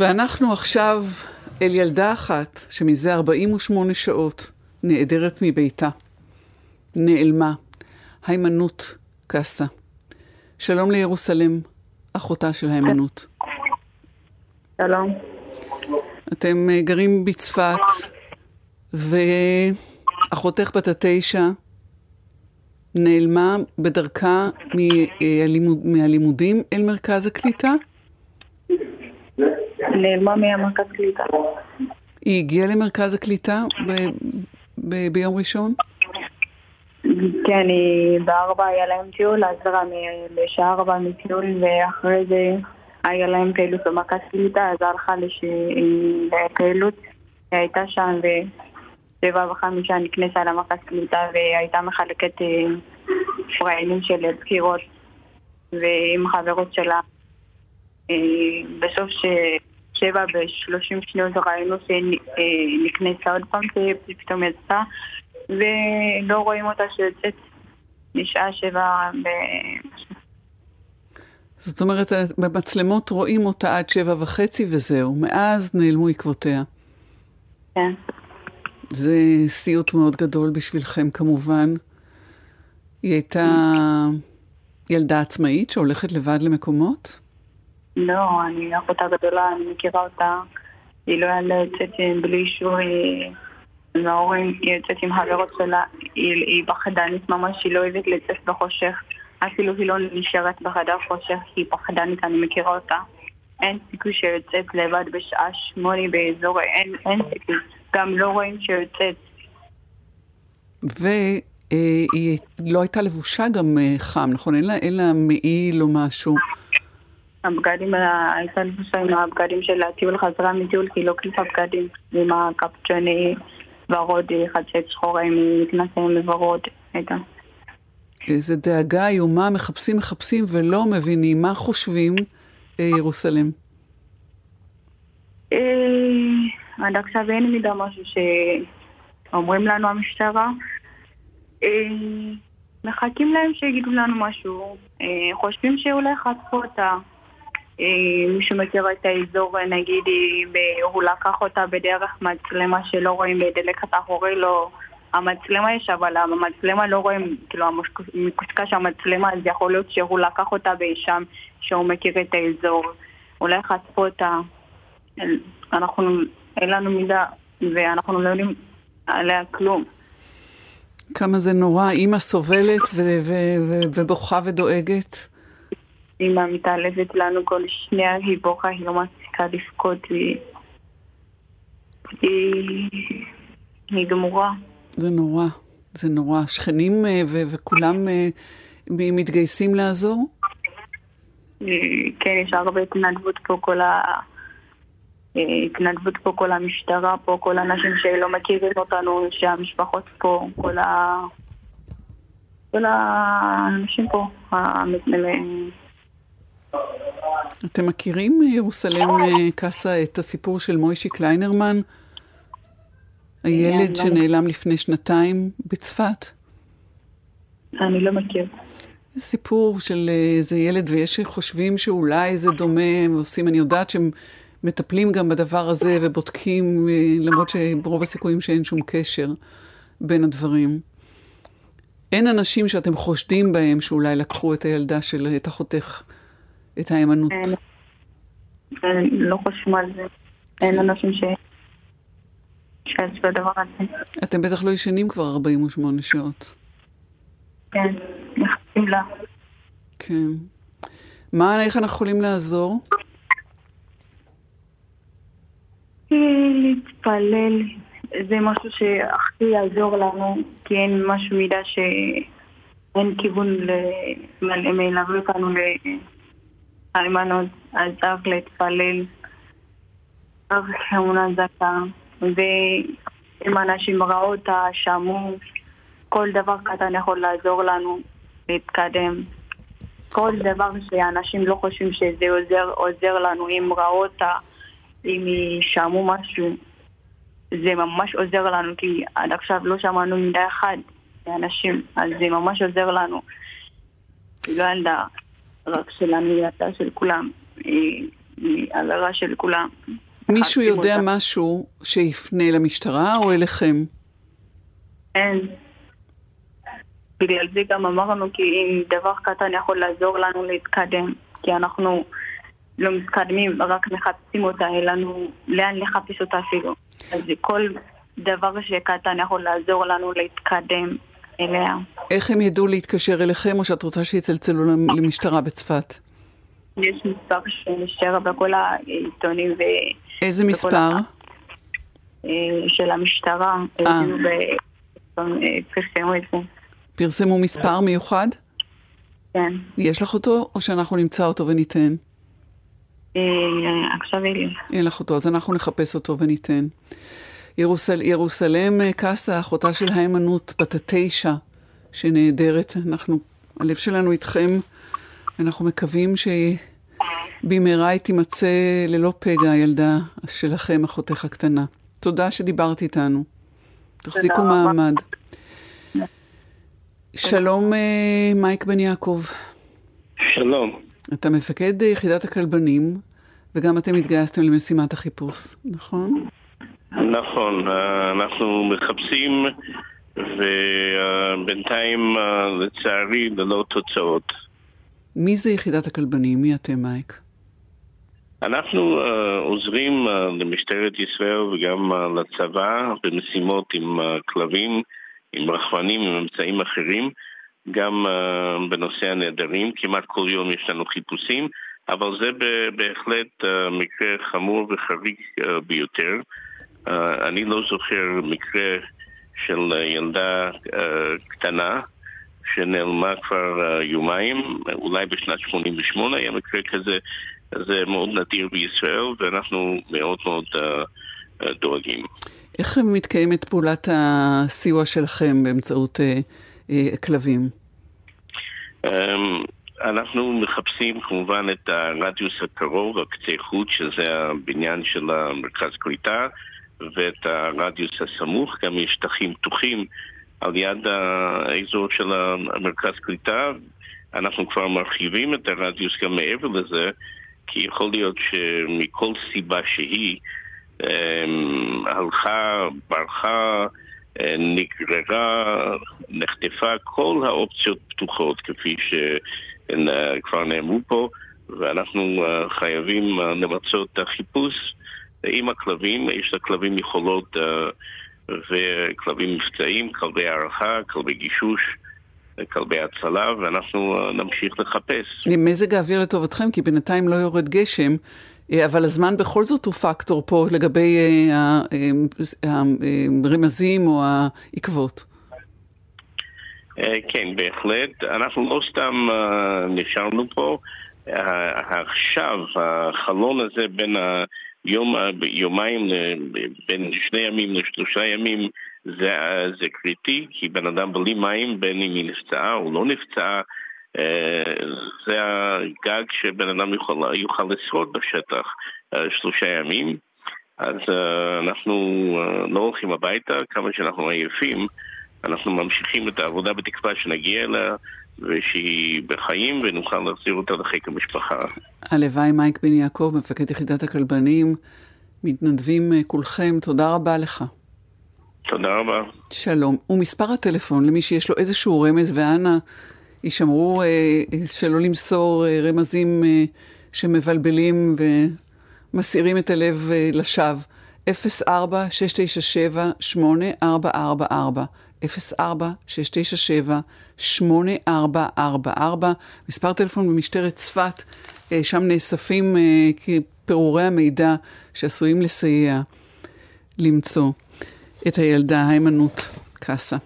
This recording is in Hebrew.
ואנחנו עכשיו אל ילדה אחת שמזה 48 שעות נעדרת מביתה. נעלמה. היימנוט קאסה. שלום לירוסלם, אחותה של היימנוט. שלום. אתם אה, גרים בצפת, ואחותך בת התשע נעלמה בדרכה מהלימוד, מהלימודים אל מרכז הקליטה? נעלמה מהמרכז קליטה. היא הגיעה למרכז הקליטה ביום ראשון? כן, היא בארבע היה להם טיול, אז בשעה ארבע מטיול, ואחרי זה היה להם פעילות במרכז קליטה, אז הלכה לפעילות, היא הייתה שם, ושבע וחמישה נכנסה למרכז קליטה, והייתה מחלקת אה, פריילים של בחירות, ועם חברות שלה. אה, בסוף ש... שבע בשלושים שניות ראינו שנכנסה עוד פעם, שפתאום יצאה, ולא רואים אותה שיוצאת משעה שבע ב... זאת אומרת, במצלמות רואים אותה עד שבע וחצי וזהו, מאז נעלמו עקבותיה. כן. זה סיוט מאוד גדול בשבילכם כמובן. היא הייתה ילדה עצמאית שהולכת לבד למקומות? לא, אני אחותה גדולה, אני מכירה אותה. היא לא יוצאת בלי אישור מההורים, היא יוצאת עם חברות שלה, היא, היא פחדנית ממש, היא לא אוהבת לצאת בחושך. אפילו היא לא נשארת בחדר חושך, היא פחדנית, אני מכירה אותה. אין סיכוי שיוצאת לבד בשעה שמונה באזור, אין, אין סיכוי. גם לא רואים שיוצאת. והיא לא הייתה לבושה גם אה, חם, נכון? אין לה, אין לה מעיל או משהו. הבגדים, הייתה לבושה עם הבגדים של הטיול חזרה מטיול, כי לא קליפה בגדים, עם הקפצ'וני ורוד, חצי שחורה עם מכנסים ורוד, הייתה. איזה דאגה איומה, מחפשים, מחפשים ולא מבינים. מה חושבים אה, ירוסלם? אה, עד עכשיו אין מידה משהו שאומרים לנו המשטרה. אה, מחכים להם שיגידו לנו משהו. חושבים שאולי חטפו אותה. מישהו מכיר את האזור, נגיד, הוא לקח אותה בדרך מצלמה שלא רואים בדלקת אחורי, לא... המצלמה יש, אבל המצלמה לא רואים, כאילו, מקושקש המצלמה, אז יכול להיות שהוא לקח אותה שם, שהוא מכיר את האזור. אולי חשפו אותה. אנחנו, אין לנו מידע, ואנחנו לא יודעים עליה כלום. כמה זה נורא, אימא סובלת ובוכה ודואגת. אימא מתעלבת לנו כל שנייה, היא בוכה, היא לא מפסיקה לבכות, היא... היא גמורה. זה נורא, זה נורא. שכנים אה, ו- וכולם אה, מתגייסים לעזור? כן, יש הרבה התנדבות פה, כל ה... אה, התנדבות פה, כל המשטרה פה, כל האנשים שלא מכירים אותנו, שהמשפחות פה, כל ה... כל האנשים פה. אתם מכירים, ירוסלם קאסה, את הסיפור של מוישי קליינרמן? הילד שנעלם לפני שנתיים בצפת. אני לא מכיר. סיפור של איזה ילד, ויש שחושבים שאולי זה דומה, הם עושים, אני יודעת שהם מטפלים גם בדבר הזה ובודקים, למרות שברוב הסיכויים שאין שום קשר בין הדברים. אין אנשים שאתם חושדים בהם שאולי לקחו את הילדה של, את אחותך, את ההימנעות. אין, לא חושבים על זה. אין אנשים ש... שיש בדבר הזה. אתם בטח לא ישנים כבר 48 שעות. כן, מחכים לה. כן. מה, איך אנחנו יכולים לעזור? להתפלל, זה משהו שהכי יעזור לנו, כי אין משהו מידה שאין כיוון מלווה אותנו לאלמנות, אז צריך להתפלל, צריך אמונה זכה. ואם אנשים ראו אותה, שמעו, כל דבר קטן יכול לעזור לנו להתקדם. כל דבר שאנשים לא חושבים שזה עוזר, עוזר לנו, אם ראו אותה, אם שמעו משהו, זה ממש עוזר לנו, כי עד עכשיו לא שמענו מדי אחד מאנשים, אז זה ממש עוזר לנו. היא לא ילדה רק היא ילדה של כולם. מעבירה של כולם. מישהו יודע אותה. משהו שיפנה למשטרה או אליכם? אין. בגלל זה גם אמרנו כי אם דבר קטן יכול לעזור לנו להתקדם, כי אנחנו לא מתקדמים, רק מחפשים אותה, אין לנו לאן לחפש אותה אפילו. אז כל דבר שקטן יכול לעזור לנו להתקדם אליה. איך הם ידעו להתקשר אליכם, או שאת רוצה שיצלצלו למ- למשטרה בצפת? יש מספר שנשאר בכל העיתונים ו... איזה מספר? אה, של המשטרה, אה. ב- אה, פרסמו את זה. פרסמו מספר מיוחד? כן. יש לך אותו, או שאנחנו נמצא אותו וניתן? אה, עכשיו אין לי. אין לך אותו, אז אנחנו נחפש אותו וניתן. ירוסל, ירוסלם אה, קאסה, אחותה של היימנוט, בת התשע, שנעדרת. אנחנו, הלב שלנו איתכם, אנחנו מקווים שבמהרה היא תימצא ללא פגע, הילדה שלכם, אחותך הקטנה. תודה שדיברת איתנו. תחזיקו. מעמד. שלום, אה, מייק בן יעקב. שלום. אתה מפקד יחידת הכלבנים, וגם אתם התגייסתם למשימת החיפוש, נכון? נכון, אה, אנחנו מחפשים ובינתיים לצערי ללא תוצאות. מי זה יחידת הכלבנים? מי אתם, מייק? אנחנו אה, עוזרים אה, למשטרת ישראל וגם אה, לצבא במשימות עם אה, כלבים, עם רחמנים, עם אמצעים אחרים, גם אה, בנושא הנעדרים, כמעט כל יום יש לנו חיפושים, אבל זה בהחלט אה, מקרה חמור וחריג אה, ביותר. אה, אני לא זוכר מקרה של אה, ילדה אה, קטנה שנעלמה כבר אה, יומיים, אולי בשנת 88 היה מקרה כזה, זה מאוד נדיר בישראל ואנחנו מאוד מאוד אה, דואגים. איך מתקיימת פעולת הסיוע שלכם באמצעות אה, אה, כלבים? אמ, אנחנו מחפשים כמובן את הרדיוס הקרוב, הקצה חוט, שזה הבניין של המרכז קליטה, ואת הרדיוס הסמוך, גם יש שטחים פתוחים על יד האזור של המרכז קליטה. אנחנו כבר מרחיבים את הרדיוס גם מעבר לזה, כי יכול להיות שמכל סיבה שהיא, אמ, הלכה, ברחה, אה, נגררה, נחטפה, כל האופציות פתוחות, כפי שכבר נאמרו פה, ואנחנו אה, חייבים אה, למצות את החיפוש עם הכלבים, יש לכלבים יכולות אה, וכלבים מבצעיים, כלבי הערכה, כלבי גישוש, כלבי הצלה, ואנחנו אה, נמשיך לחפש. מזג האוויר לטובתכם, כי בינתיים לא יורד גשם, אה, אבל הזמן בכל זאת הוא פקטור פה לגבי אה, אה, הרמזים או העקבות. אה, כן, בהחלט. אנחנו לא סתם אה, נשארנו פה. עכשיו, החלון הזה בין היום, יומיים, בין שני ימים לשלושה ימים, זה, זה קריטי, כי בן אדם בלי מים, בין אם היא נפצעה או לא נפצעה, אה, זה הגג שבן אדם יוכל, יוכל לשרוד בשטח אה, שלושה ימים. אז אה, אנחנו לא הולכים הביתה, כמה שאנחנו עייפים. אנחנו ממשיכים את העבודה בתקווה שנגיע אליה ושהיא בחיים ונוכל להחזיר אותה לחיק המשפחה. הלוואי מייק בן יעקב, מפקד יחידת הכלבנים, מתנדבים אה, כולכם, תודה רבה לך. תודה רבה. שלום. ומספר הטלפון למי שיש לו איזשהו רמז, ואנא יישמרו אה, אה, שלא למסור אה, רמזים אה, שמבלבלים ומסעירים את הלב אה, לשווא. 04-697-8444 04-697-8444 מספר טלפון במשטרת צפת, אה, שם נאספים אה, פירורי המידע שעשויים לסייע למצוא את הילדה היימנוט קאסה.